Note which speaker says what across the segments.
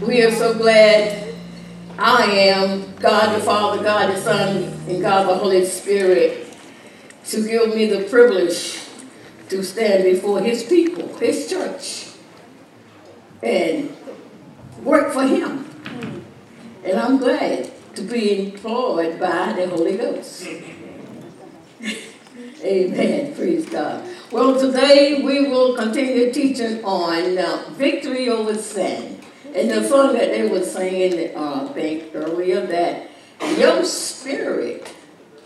Speaker 1: We are so glad I am God the Father, God the Son, and God the Holy Spirit to give me the privilege to stand before His people, His church, and work for Him. And I'm glad to be employed by the Holy Ghost. Amen. Praise God. Well, today we will continue teaching on uh, victory over sin. And the song that they were singing, uh, I think earlier, that your spirit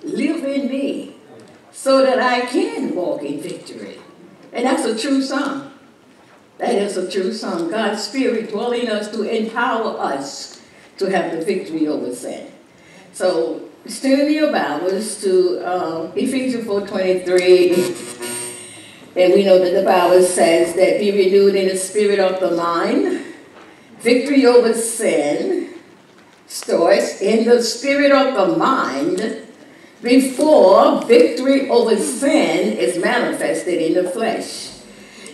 Speaker 1: live in me so that I can walk in victory. And that's a true song. That is a true song. God's spirit dwelling us to empower us to have the victory over sin. So turn your Bibles to um, Ephesians 4.23. And we know that the Bible says that be renewed in the spirit of the mind. Victory over sin starts in the spirit of the mind before victory over sin is manifested in the flesh.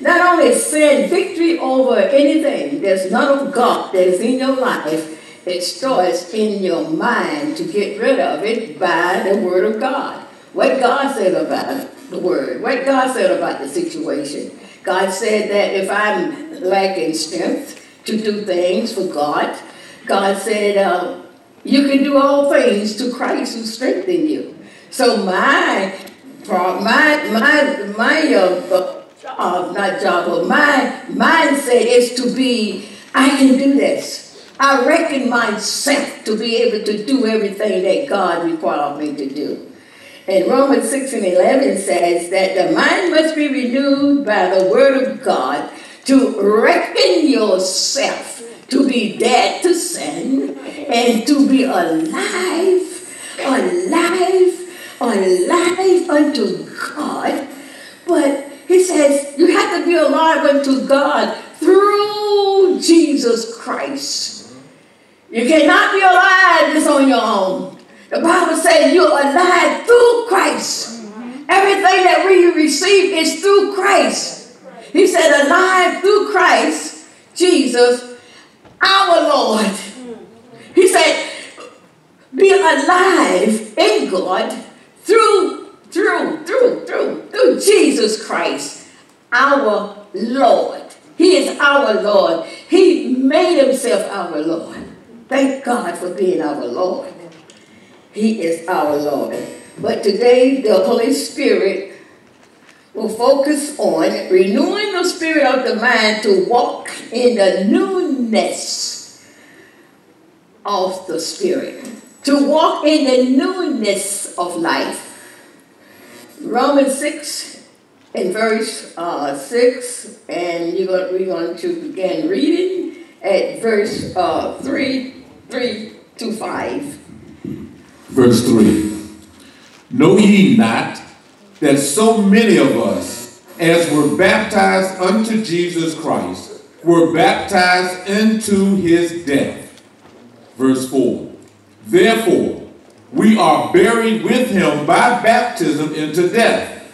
Speaker 1: Not only sin, victory over anything that's not of God that is in your life it starts in your mind to get rid of it by the Word of God. What God said about the Word, what God said about the situation. God said that if I'm lacking strength to do things for God, God said, uh, you can do all things to Christ who strengthens you. So my, my, my, my uh, job, not job, but my mindset is to be, I can do this. I reckon myself to be able to do everything that God required me to do. And Romans 6 and 11 says that the mind must be renewed by the word of God to reckon yourself to be dead to sin and to be alive, alive, alive unto God. But he says you have to be alive unto God through Jesus Christ. You cannot be alive just on your own. The Bible says you're alive through Christ. Everything that we receive is through Christ. He said, alive through Christ, Jesus, our Lord. He said, be alive in God through, through, through, through, through Jesus Christ, our Lord. He is our Lord. He made himself our Lord. Thank God for being our Lord. He is our Lord. But today, the Holy Spirit will focus on renewing the spirit of the mind to walk in the newness of the spirit, to walk in the newness of life. Romans 6 and verse uh, 6, and you're going, we're going to begin reading at verse uh, 3 3 to 5.
Speaker 2: Verse 3 Know ye not that so many of us, as were baptized unto Jesus Christ, were baptized into his death? Verse 4 Therefore, we are buried with him by baptism into death,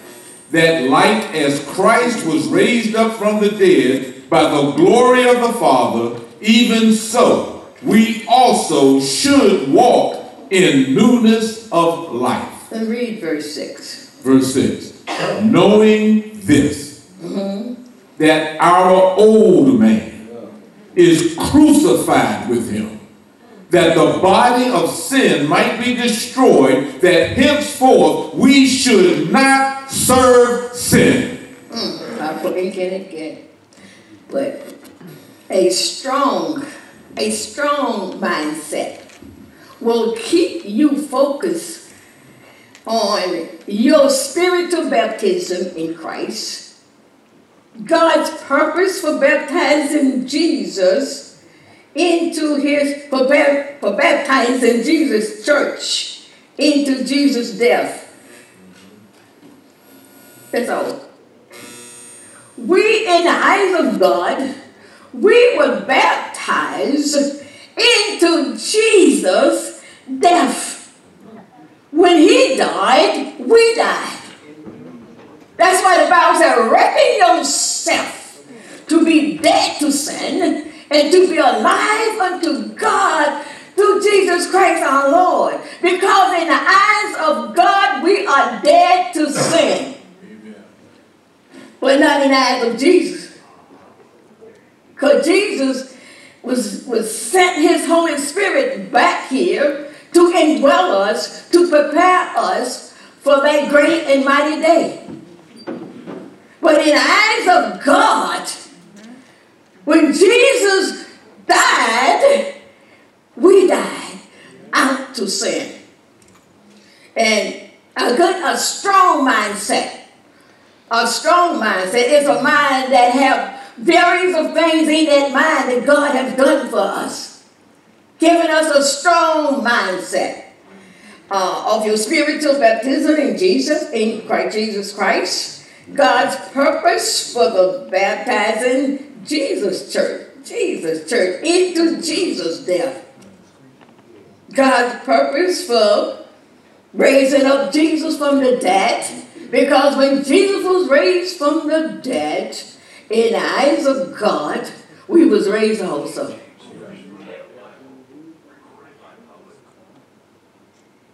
Speaker 2: that like as Christ was raised up from the dead by the glory of the Father, even so we also should walk in newness of life.
Speaker 1: And read verse 6.
Speaker 2: Verse 6. Knowing this, that our old man is crucified with him, that the body of sin might be destroyed, that henceforth we should not serve sin.
Speaker 1: Mm, I put it again. But a strong a strong mindset will keep you focused on your spiritual baptism in Christ, God's purpose for baptizing Jesus into his, for, for baptizing Jesus' church into Jesus' death. That's all. We, in the eyes of God, we were baptized into Jesus' death. When he died, we died. That's why the Bible said, reckon yourself to be dead to sin and to be alive unto God through Jesus Christ our Lord. Because in the eyes of God, we are dead to sin. But not in the eyes of Jesus. Because Jesus was, was sent his Holy Spirit back here to indwell us, to prepare us for that great and mighty day. But in the eyes of God, when Jesus died, we died out to sin. And a good, a strong mindset, a strong mindset is a mind that have various of things in that mind that God has done for us, giving us a strong mindset uh, of your spiritual baptism in Jesus, in Christ Jesus Christ, God's purpose for the baptizing Jesus church, Jesus church, into Jesus death. God's purpose for raising up Jesus from the dead, because when Jesus was raised from the dead, in the eyes of God, we was raised also.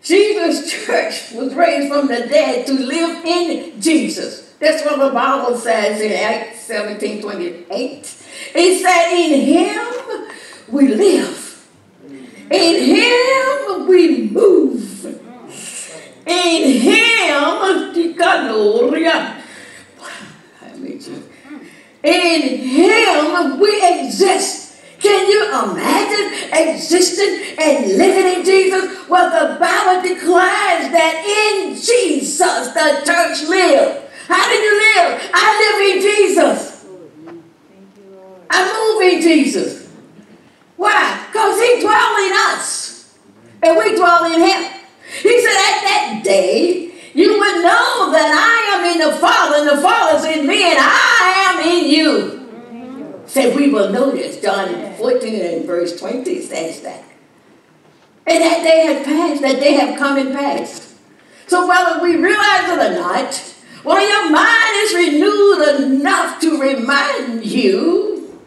Speaker 1: Jesus' church was raised from the dead to live in Jesus. That's what the Bible says in Acts 17 28. It said, In him we live, in him we move, in him, in him we exist. Can you imagine existing and living in Jesus? Well, the Bible declares that in Jesus the church lives. How did you live? I live in Jesus. I move in Jesus. Why? Because he dwells in us. And we dwell in him. He said at that day, you would know that I am in the Father, and the Father's in me, and I am in Said we will this. John 14 and verse 20 says that. And that day has passed, that day have come and passed. So whether we realize it or not, well, your mind is renewed enough to remind you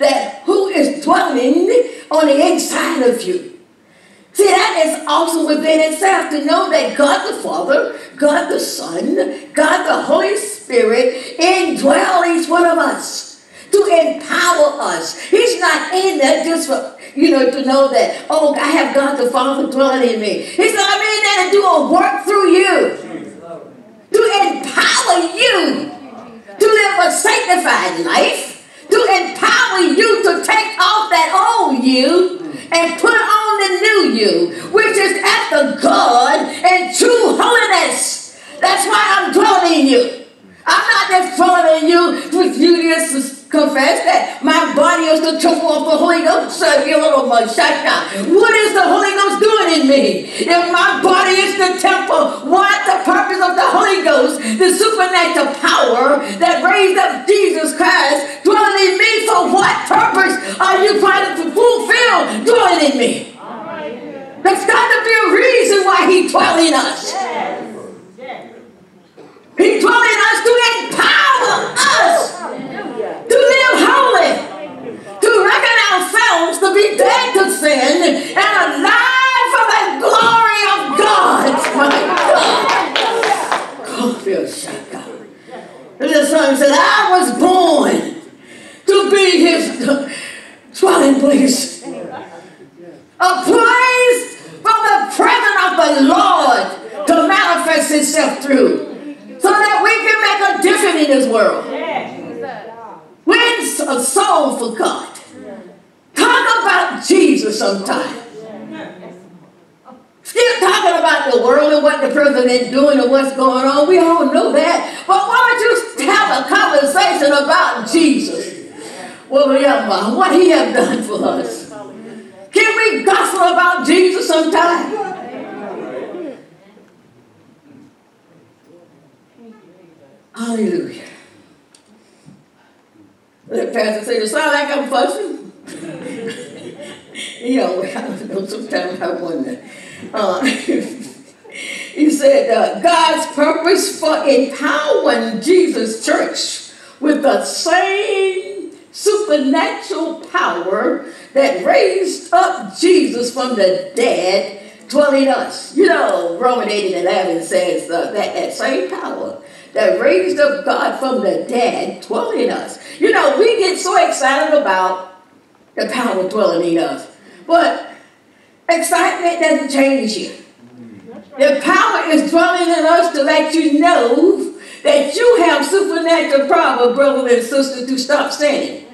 Speaker 1: that who is dwelling on the inside of you. See, that is also within itself to know that God the Father, God the Son, God the Holy Spirit indwell each one of us to empower us. He's not in there just for, you know, to know that, oh, I have God the Father dwelling in me. He's not in there to do a work through you, to empower you to live a sanctified life, to empower you to take off that old you and put on the new you, which is after God and true holiness. That's why I'm dwelling in you. I'm not just dwelling in you with you just confess that my body is the temple of the Holy Ghost. So you little mashaka. What is the Holy Ghost doing in me? If my body is the temple, what the purpose of the Holy Ghost, the supernatural power that raised up Jesus Christ, dwelling in me for what purpose are you trying to fulfill dwelling in me? There's got to be a reason why he dwelling in us. He dwelling in us to empower us to live holy, to reckon ourselves to be dead to sin and alive for the glory of God. My God. God. The son said, I was born to be his dwelling place. A place for the presence of the Lord to manifest itself through so that we can make a difference in this world. Wins a soul for God. Talk about Jesus sometime. Still talking about the world and what the president doing and what's going on. We all know that. But why don't you have a conversation about Jesus? Yeah, what he have done for us. Can we gossip about Jesus sometime? Hallelujah. The pastor said, it sound like I'm fussing. you know, I know, sometimes I wonder. Uh, he said, uh, God's purpose for empowering Jesus' church with the same supernatural power that raised up Jesus from the dead dwell in us. You know, Romans 8 and 11 says uh, that that same power that raised up God from the dead dwelling in us. You know, we get so excited about the power dwelling in us. But excitement doesn't change you. The power is dwelling in us to let you know that you have supernatural power, brothers and sisters, to stop sinning.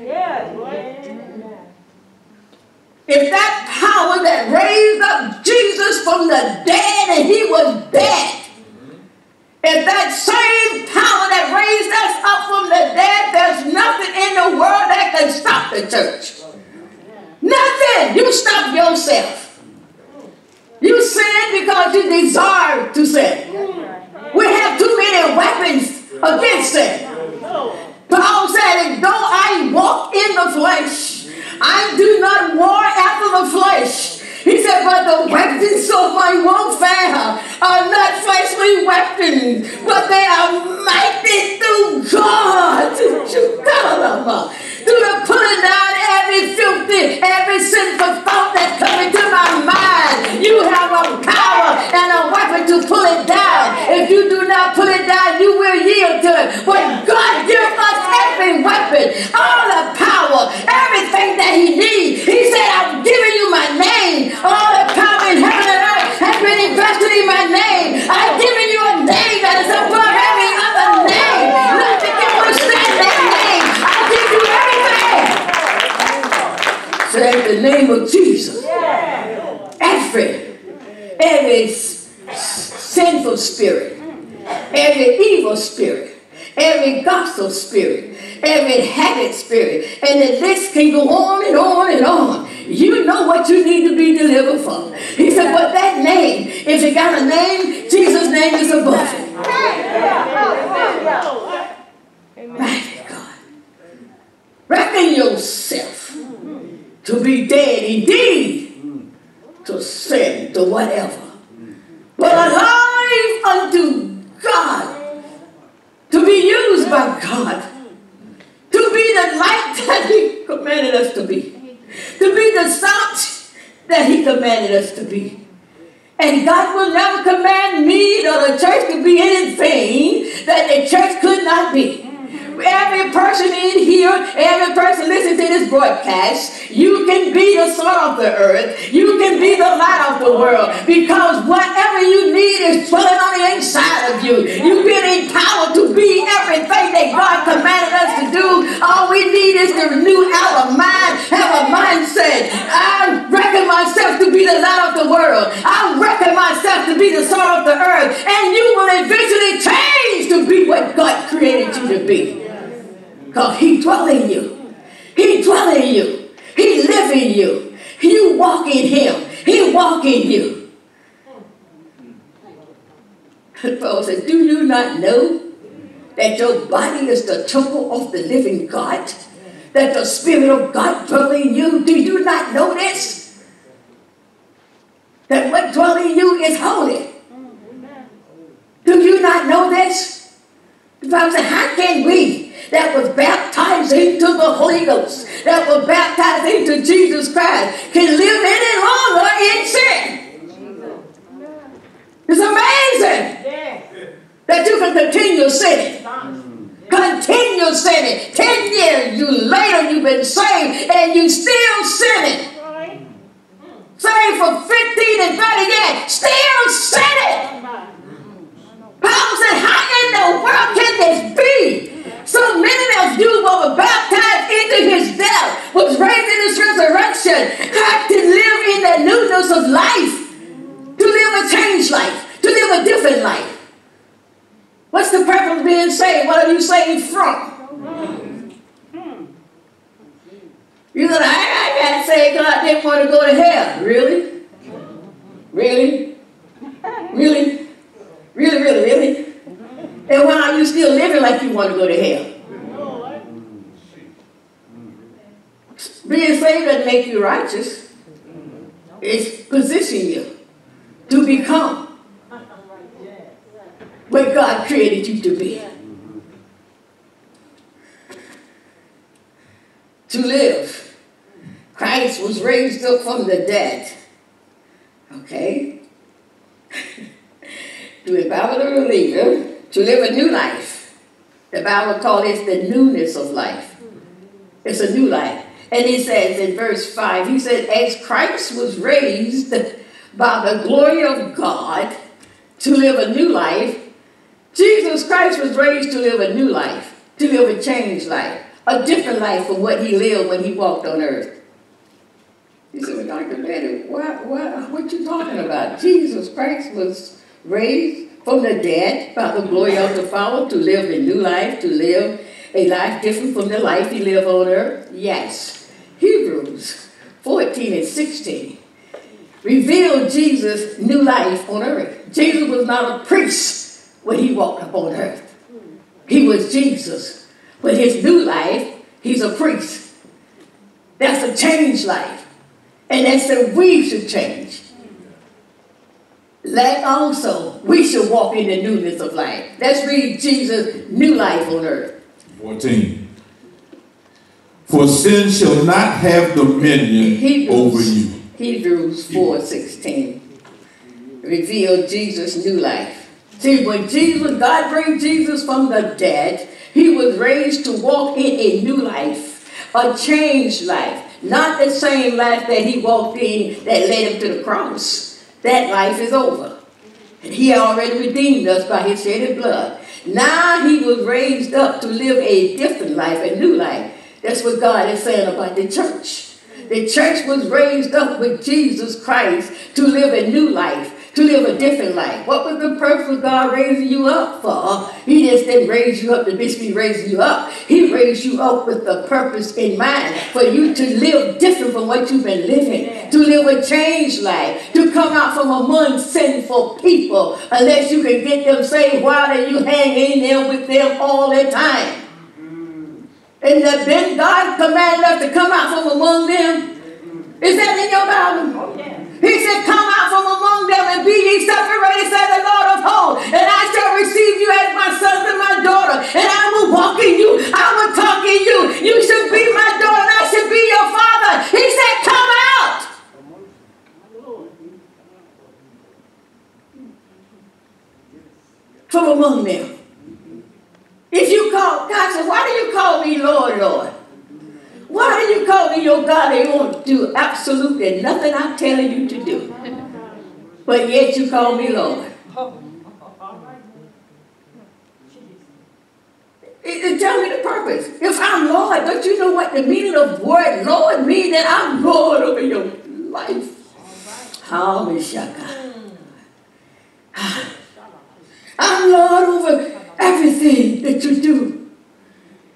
Speaker 1: If that power that raised up Jesus from the dead and he was dead, if that same power that raised us up from the dead, there's nothing in the world that can stop the church. Nothing. You stop yourself. You sin because you desire to sin. We have too many weapons against sin. Paul said, though I walk in the flesh, I do not war after the flesh. He said, but the weapons of my warfare are not fleshly weapons, but they are mighty through God. To the pulling down every filthy, every sinful thought that comes into my mind. You have a power and a weapon to pull it down. If you do not pull it down, you will yield to it. But God gives us every weapon, all the power, everything that He needs. He said, I'm giving you my name. All the power in heaven and earth has been invested in my name. I've given you a name that is above every other name. Nothing can withstand that name. I give you everything. Say the name Jesus. Every, every sinful spirit, every evil spirit, every gospel spirit, every habit spirit, and the list can go on and on and on. You know what you need to be delivered from. He said, but that name, if you got a name, Jesus' name is above it. Mighty God. Reckon yourself to be dead indeed to sin, to whatever. But alive unto God. To be used by God. To be the light that He commanded us to be to be the salt that He commanded us to be. And God will never command me or the church to be anything that the church could not be. Every person in here, every person listening to this broadcast, you can be the salt of the earth. You can be the light of the world because whatever you need is dwelling on the inside of you. You've been empowered to be everything that God commanded us to do. All we need is to renew our mind, have a mindset. I reckon myself to be the light of the world. I reckon myself to be the salt of the earth. And you will eventually change to be what God created you to be. Because he dwell in you. He dwell in you. He live in you. You walk in him. He walk in you. Paul said, do you not know that your body is the temple of the living God? That the Spirit of God dwell in you? Do you not know this? That what dwell in you is holy. Do you not know this? The Bible said, how can we that was baptized into the Holy Ghost, that was baptized into Jesus Christ, can live any longer in sin. It's amazing that you can continue sinning. Continue sinning. Ten years you later you've been saved and you still sinning. Saved for 15 and 30 years, still sinning. Paul said, how in the world can this be? So many of you were baptized into his death, was raised in his resurrection, had to live in the newness of life, to live a changed life, to live a different life. What's the purpose of being saved? What are you saved from? You know, I, I got saved because didn't want to go to hell. Really? Really? Really? Really, really, really? And why are you still living like you want to go to hell? Being saved doesn't make you righteous. It's position you to become what God created you to be. to live. Christ was raised up from the dead. Okay? Do to empower the believer to live a new life. The Bible calls it the newness of life. It's a new life. And he says in verse 5, he said, As Christ was raised by the glory of God to live a new life, Jesus Christ was raised to live a new life, to live a changed life, a different life from what he lived when he walked on earth. He said, well, Dr. Betty, what, what, what you talking about? Jesus Christ was raised from the dead by the glory of the Father to live a new life, to live a life different from the life he lived on earth? Yes. Hebrews 14 and 16 revealed Jesus' new life on earth. Jesus was not a priest when he walked upon earth. He was Jesus. But his new life, he's a priest. That's a changed life. And that's that we should change. Like also, we should walk in the newness of life. Let's read Jesus' new life on earth.
Speaker 2: 14. For sin shall not have dominion
Speaker 1: Hebrews,
Speaker 2: over you.
Speaker 1: Hebrews 4 16 revealed Jesus' new life. See, when Jesus, God bring Jesus from the dead, he was raised to walk in a new life, a changed life. Not the same life that he walked in that led him to the cross. That life is over. And he already redeemed us by his shedded blood. Now he was raised up to live a different life, a new life. That's what God is saying about the church. The church was raised up with Jesus Christ to live a new life, to live a different life. What was the purpose of God raising you up for? He just didn't raise you up to just be raising you up. He raised you up with the purpose in mind for you to live different from what you've been living, to live a changed life, to come out from among sinful people. Unless you can get them saved, while you hang in there with them all the time? Mm-hmm. And that then God commanded us to come out from among them. Is that in your Bible? He said, Come out from among them and be ye separated, said the Lord of hosts. And I shall receive you as my son and my daughter. And I will walk in you. I will talk in you. You should be my daughter and I should be your father. He said, Come out. From among them. If you call, God said, why do you call me Lord, Lord? Why do you call me your God and you won't do absolutely nothing I'm telling you to do? But yet you call me Lord. It, it tell me the purpose. If I'm Lord, don't you know what the meaning of word Lord means? That I'm Lord over your life. Hamishaka. Ah. I'm Lord over everything that you do.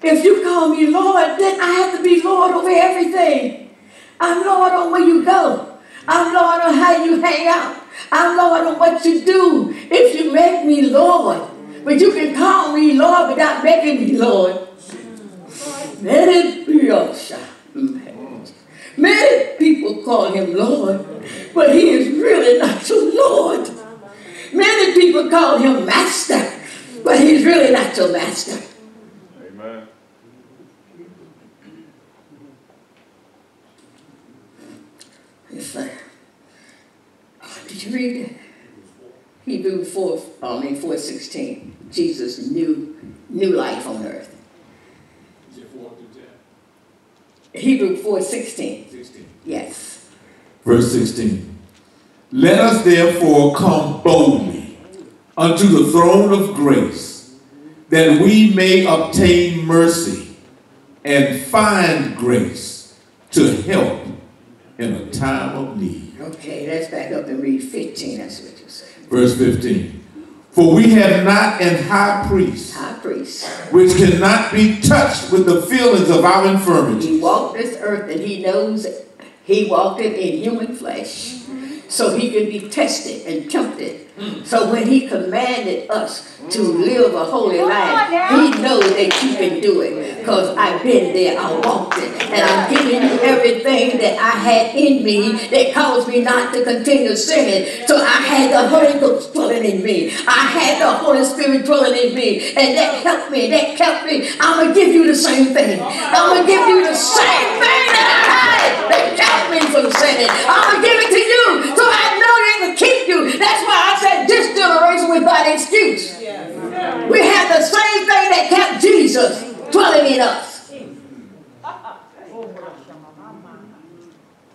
Speaker 1: If you call me Lord, then I have to be Lord over everything. I'm Lord on where you go. I'm Lord on how you hang out. I'm Lord on what you do. If you make me Lord, but you can call me Lord without making me Lord. Many people call him Lord, but he is really not your Lord. Many people call him Master, but he's really not your master.
Speaker 2: Amen.
Speaker 1: It's like, oh, did you read it? Hebrew 4, I mean 416. Jesus' new, new life on earth. Hebrew 416.
Speaker 2: 16.
Speaker 1: Yes.
Speaker 2: Verse 16. Let us therefore come boldly unto the throne of grace, that we may obtain mercy and find grace to help in a time of need.
Speaker 1: Okay, let's back up and read 15. That's what you said.
Speaker 2: Verse 15. For we have not an high priest
Speaker 1: High priest.
Speaker 2: which cannot be touched with the feelings of our infirmity,
Speaker 1: He walked this earth and he knows he walked it in human flesh. So he could be tested and tempted. Mm. So when he commanded us to mm. live a holy life, he knows that you can do it. Because I've been there, I walked it. And I'm giving you everything that I had in me that caused me not to continue sinning. So I had the Holy Ghost dwelling in me. I had the Holy Spirit dwelling in me. And that helped me. That kept me. I'm going to give you the same thing. I'm going to give you the same thing that I had that kept me from sinning. I'm going to give it to you. So I know it can keep you. That's why I said this generation without excuse. We have the same thing that kept Jesus dwelling in us.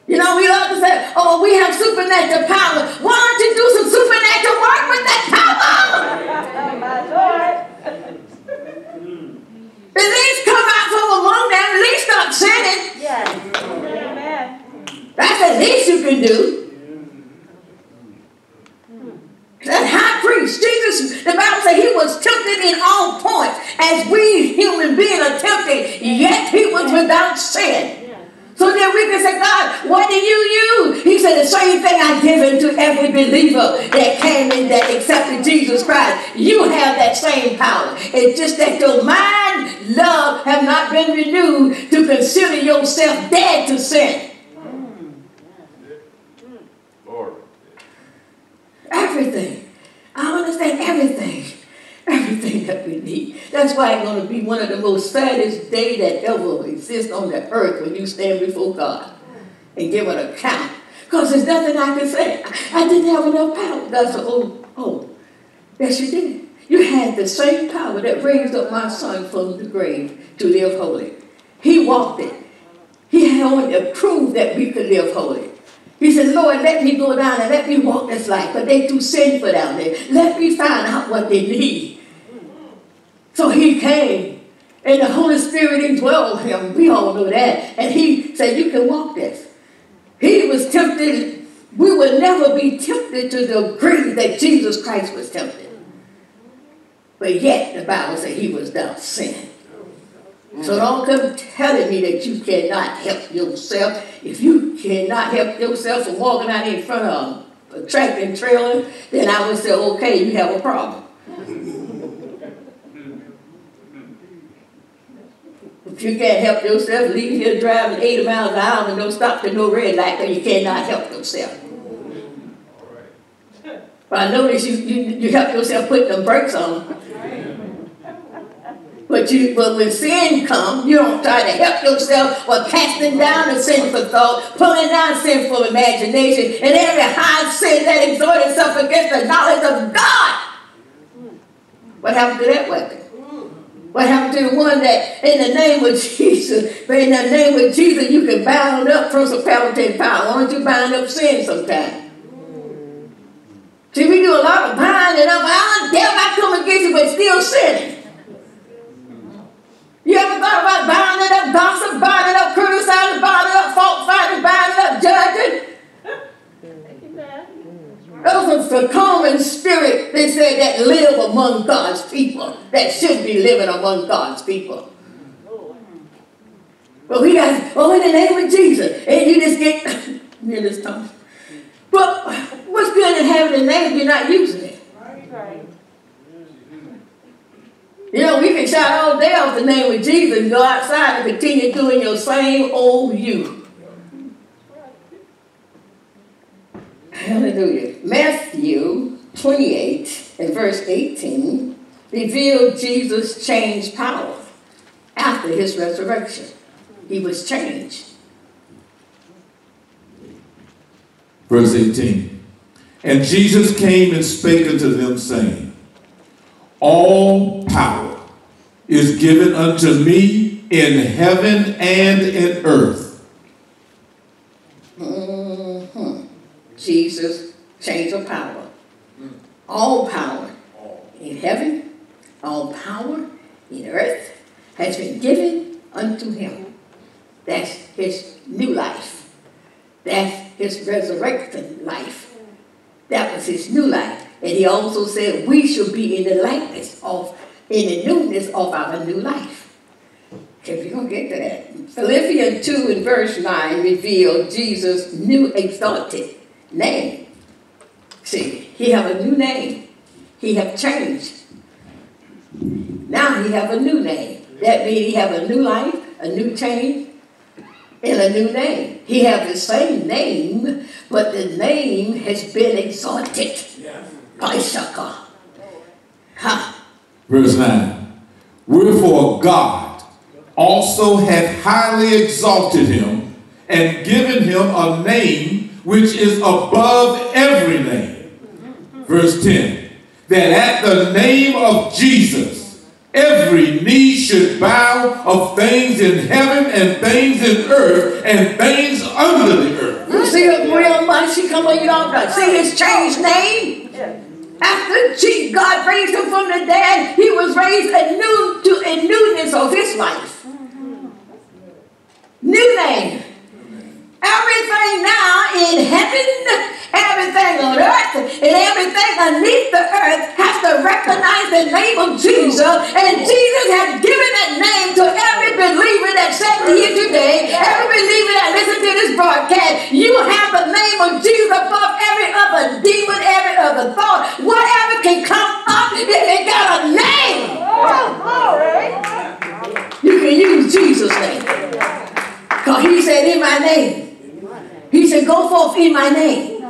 Speaker 1: You know, we love to say, oh, we have supernatural power. Why don't you do some supernatural work with that power? At least come out from among them. At least stop sinning.
Speaker 3: Yes. Amen.
Speaker 1: That's the least you can do. That Jesus, the Bible says he was tempted in all points, as we human beings are tempted, yet he was without sin. So then we can say, God, what do you use? He said, the same thing I given to every believer that came in that accepted Jesus Christ. You have that same power. It's just that your mind, love, have not been renewed to consider yourself dead to sin.
Speaker 2: Lord.
Speaker 1: Everything. I understand everything. Everything that we need. That's why it's going to be one of the most saddest days that ever exists on the earth when you stand before God and give an account. Because there's nothing I can say. I didn't have enough power. That's the oh, oh. Yes, you did. You had the same power that raised up my son from the grave to live holy. He walked it. He had only to prove that we could live holy. He said, Lord, let me go down and let me walk this life, but they too sinful down there. Let me find out what they need. So he came, and the Holy Spirit indwelled him. We all know that. And he said, You can walk this. He was tempted. We will never be tempted to the degree that Jesus Christ was tempted. But yet, the Bible said he was without sin. So don't come telling me that you cannot help yourself. If you cannot help yourself from walking out in front of a tractor and trailer, then I would say, okay, you have a problem. If you can't help yourself, leave here driving 80 miles an hour and don't stop to no red light because you cannot help yourself. But I notice you, you, you help yourself put the brakes on. But you, but when sin comes, you don't try to help yourself by casting down the sinful thought, pulling down sinful imagination, and every high sin that exhorts itself against the knowledge of God. What happened to that weapon? What happened to the one that in the name of Jesus, but in the name of Jesus, you can bound up principality and power. Why don't you bind up sin sometime? See, we do a lot of binding up. I don't dare I come against you, but still sinning. You ever thought about binding up gossip, binding up criticizing, binding up fault finding, binding up judging? Those are the common spirit, they said, that live among God's people, that should be living among God's people. But we got, oh, in the name of Jesus, and you just get near this tongue. But what's good in having a name if you're not using it? You know, we can shout all day off the name of Jesus and go outside and continue doing your same old you. Hallelujah. Matthew 28 and verse 18 revealed Jesus' changed power after his resurrection. He was changed.
Speaker 2: Verse 18. And Jesus came and spake unto them, saying, All power is given unto me in heaven and in earth.
Speaker 1: Mhm. Jesus changed of power. All power in heaven, all power in earth has been given unto him. That's his new life. That's his resurrection life. That was his new life. And he also said we should be in the likeness of, in the newness of our new life. Okay, we're going to get to that. Philippians 2 and verse 9 revealed Jesus' new exalted name. See, he have a new name. He have changed. Now he have a new name. That means he have a new life, a new change, and a new name. He have the same name, but the name has been exalted by Shaka. Ha.
Speaker 2: Verse 9. Wherefore God also hath highly exalted him and given him a name which is above every name. Verse 10. That at the name of Jesus, every knee should bow of things in heaven and things in earth and things under the earth.
Speaker 1: You see a real man, she come on you don't See his changed name? After Jesus, God raised him from the dead, he was raised anew to a newness of his life. Mm-hmm. New name. Everything now in heaven, everything on earth, and everything underneath the earth has to recognize the name of Jesus. And Jesus has given that name to every believer that sat here today, every believer that listened to this broadcast. You have the name of Jesus above every other demon, every other thought. Whatever can come up, if it got a name. You can use Jesus' name. Because he said, in my name. He said, Go forth in my name.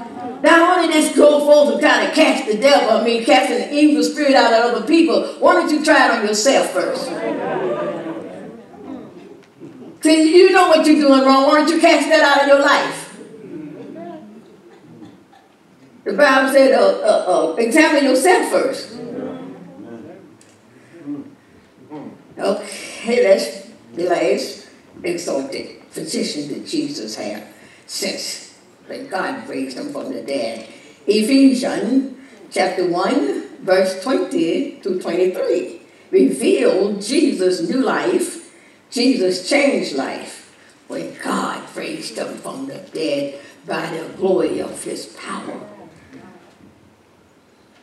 Speaker 1: Not only just go forth and kind of cast the devil, I mean, casting the evil spirit out of other people, why don't you try it on yourself first? See, you know what you're doing wrong. Why don't you cast that out of your life? The Bible said, uh, uh, uh, examine yourself first. Okay, that's the last exalted position that Jesus had since that God raised him from the dead. Ephesians chapter 1, verse 20 to 23 revealed Jesus' new life, Jesus' changed life when God raised him from the dead by the glory of his power.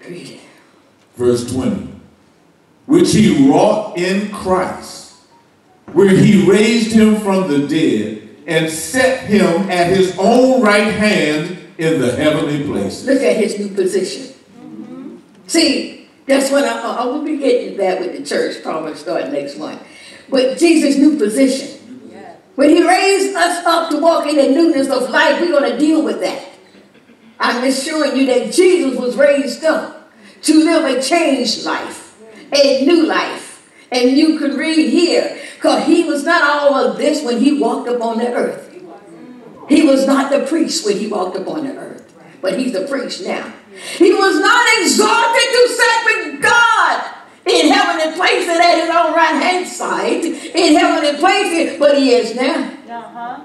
Speaker 1: Read it.
Speaker 2: Verse 20. Which he wrought in Christ, where he raised him from the dead and set him at his own right hand in the heavenly place.
Speaker 1: Look at his new position. See, that's when I, uh, I will be getting that with the church, probably start next month. But Jesus' new position. When he raised us up to walk in the newness of life, we're going to deal with that. I'm assuring you that Jesus was raised up to live a changed life, a new life. And you can read here because he was not all of this when he walked upon the earth. He was not the priest when he walked upon the earth, but he's the priest now. He was not exalted to sit with God in heavenly places at his own right hand side, in heavenly places, but he is now. Uh-huh.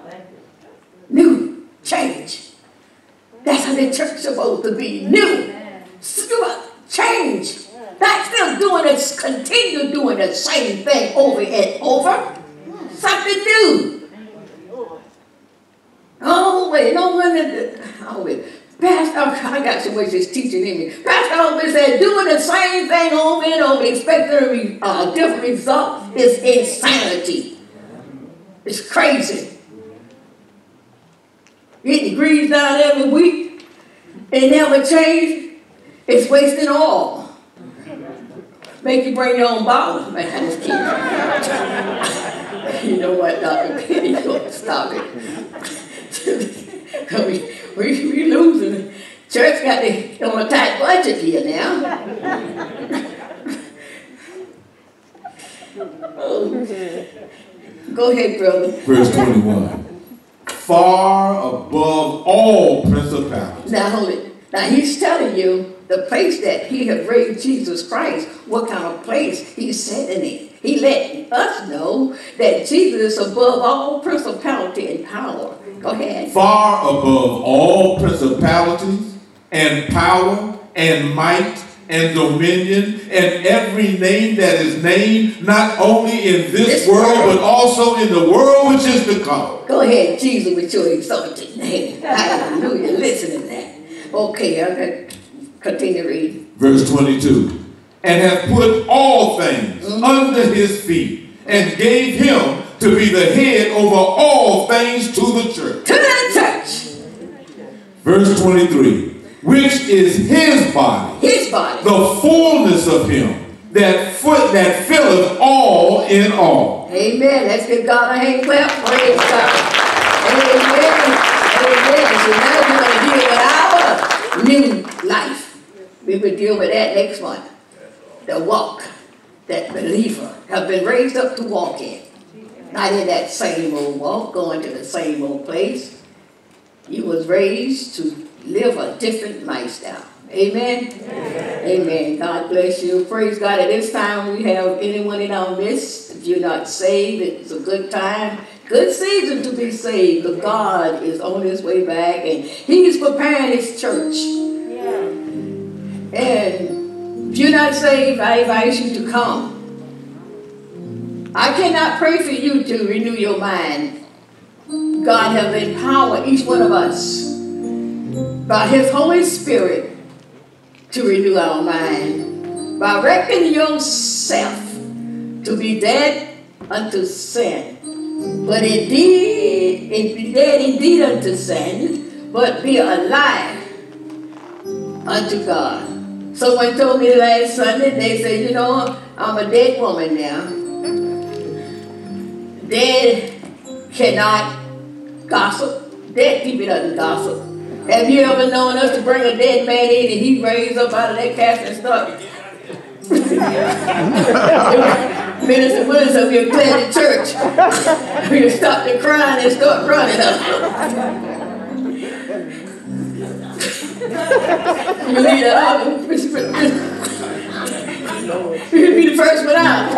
Speaker 1: New, change. That's how the church is supposed to be. New, change. Not still doing it, continue doing the same thing over and over. Something new. Oh, wait, no. Oh, wait. Pastor, I got so much just teaching in me. Pastor always said, doing the same thing over and over, expecting a uh, different result is insanity. It's crazy. Getting degrees down every week and never change. It's wasting all. Make you bring your own bottle. Man, I just kidding. you know what, Dr. Penny, stop it. we, we, we losing. Church got the, on a tight budget here now. oh. Go ahead, brother.
Speaker 2: Verse 21. Far above all principalities.
Speaker 1: Now hold it. Now he's telling you the place that he had raised Jesus Christ, what kind of place he's sitting in. He let us know that Jesus is above all principality and power. Go ahead.
Speaker 2: Far above all principalities and power and might and dominion and every name that is named, not only in this, this world, world, but also in the world which is to come.
Speaker 1: Go ahead, Jesus, with your exalted name. Hallelujah. Listen to that. Okay, I got Continue reading.
Speaker 2: Verse 22. And have put all things mm-hmm. under his feet and gave him to be the head over all things to the church.
Speaker 1: To the church.
Speaker 2: Verse 23. which is his body,
Speaker 1: His body.
Speaker 2: the fullness of him that foot that filleth all in all.
Speaker 1: Amen. Let's give God a hand clap. Praise God. Amen. Amen. So now we're going to deal with our new life. We will deal with that next one. The walk that believer have been raised up to walk in. Not in that same old walk, going to the same old place. You was raised to live a different lifestyle. Amen? Amen. Amen. God bless you. Praise God. At this time, we have anyone in our midst. If you're not saved, it's a good time. Good season to be saved. But God is on his way back and he's preparing his church. And if you're not saved, I invite you to come. I cannot pray for you to renew your mind. God has empowered each one of us by His Holy Spirit to renew our mind. By reckoning yourself to be dead unto sin. But indeed, and be dead indeed unto sin, but be alive unto God. Someone told me last Sunday, they said, you know, I'm a dead woman now. Dead cannot gossip. Dead people doesn't gossip. Have you ever known us to bring a dead man in and he raised up out of that casket and start? Minister said we'll clear the church. We'll stop the crying and start running up. You leave that out. You'll be the first one out.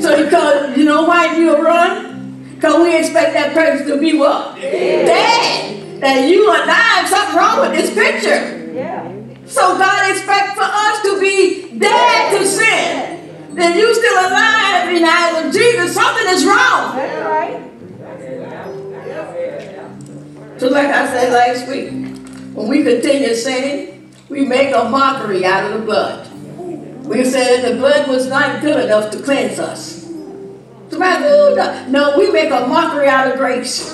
Speaker 1: So because you know why you run? Because we expect that person to be what? Dead. That you are alive. Something wrong with this picture.
Speaker 3: Yeah.
Speaker 1: So God expects for us to be dead to sin. Then you still alive in the eyes of Jesus. Something is wrong.
Speaker 3: That's right.
Speaker 1: So like I said last week, when we continue sinning, we make a mockery out of the blood. We said that the blood was not good enough to cleanse us. Somebody, oh, no." No, we make a mockery out of grace.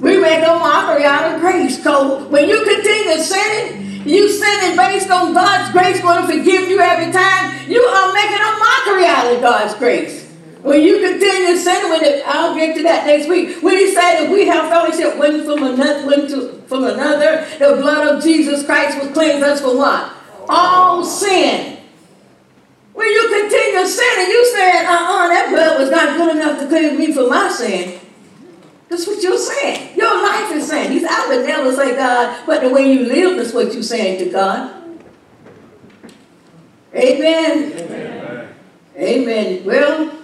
Speaker 1: We make a mockery out of grace. So when you continue sinning, you sinning based on God's grace going to forgive you every time. You are making a mockery out of God's grace. When you continue sinning, it, I'll get to that next week. When he said that we have fellowship one from another, one to, from another, the blood of Jesus Christ will cleanse us from what? All sin. When you continue sinning, you saying, uh-uh, that blood was not good enough to cleanse me from my sin. That's what you're saying. Your life is saying. He's I would never say God, but the way you live is what you're saying to God. Amen. Amen. Well,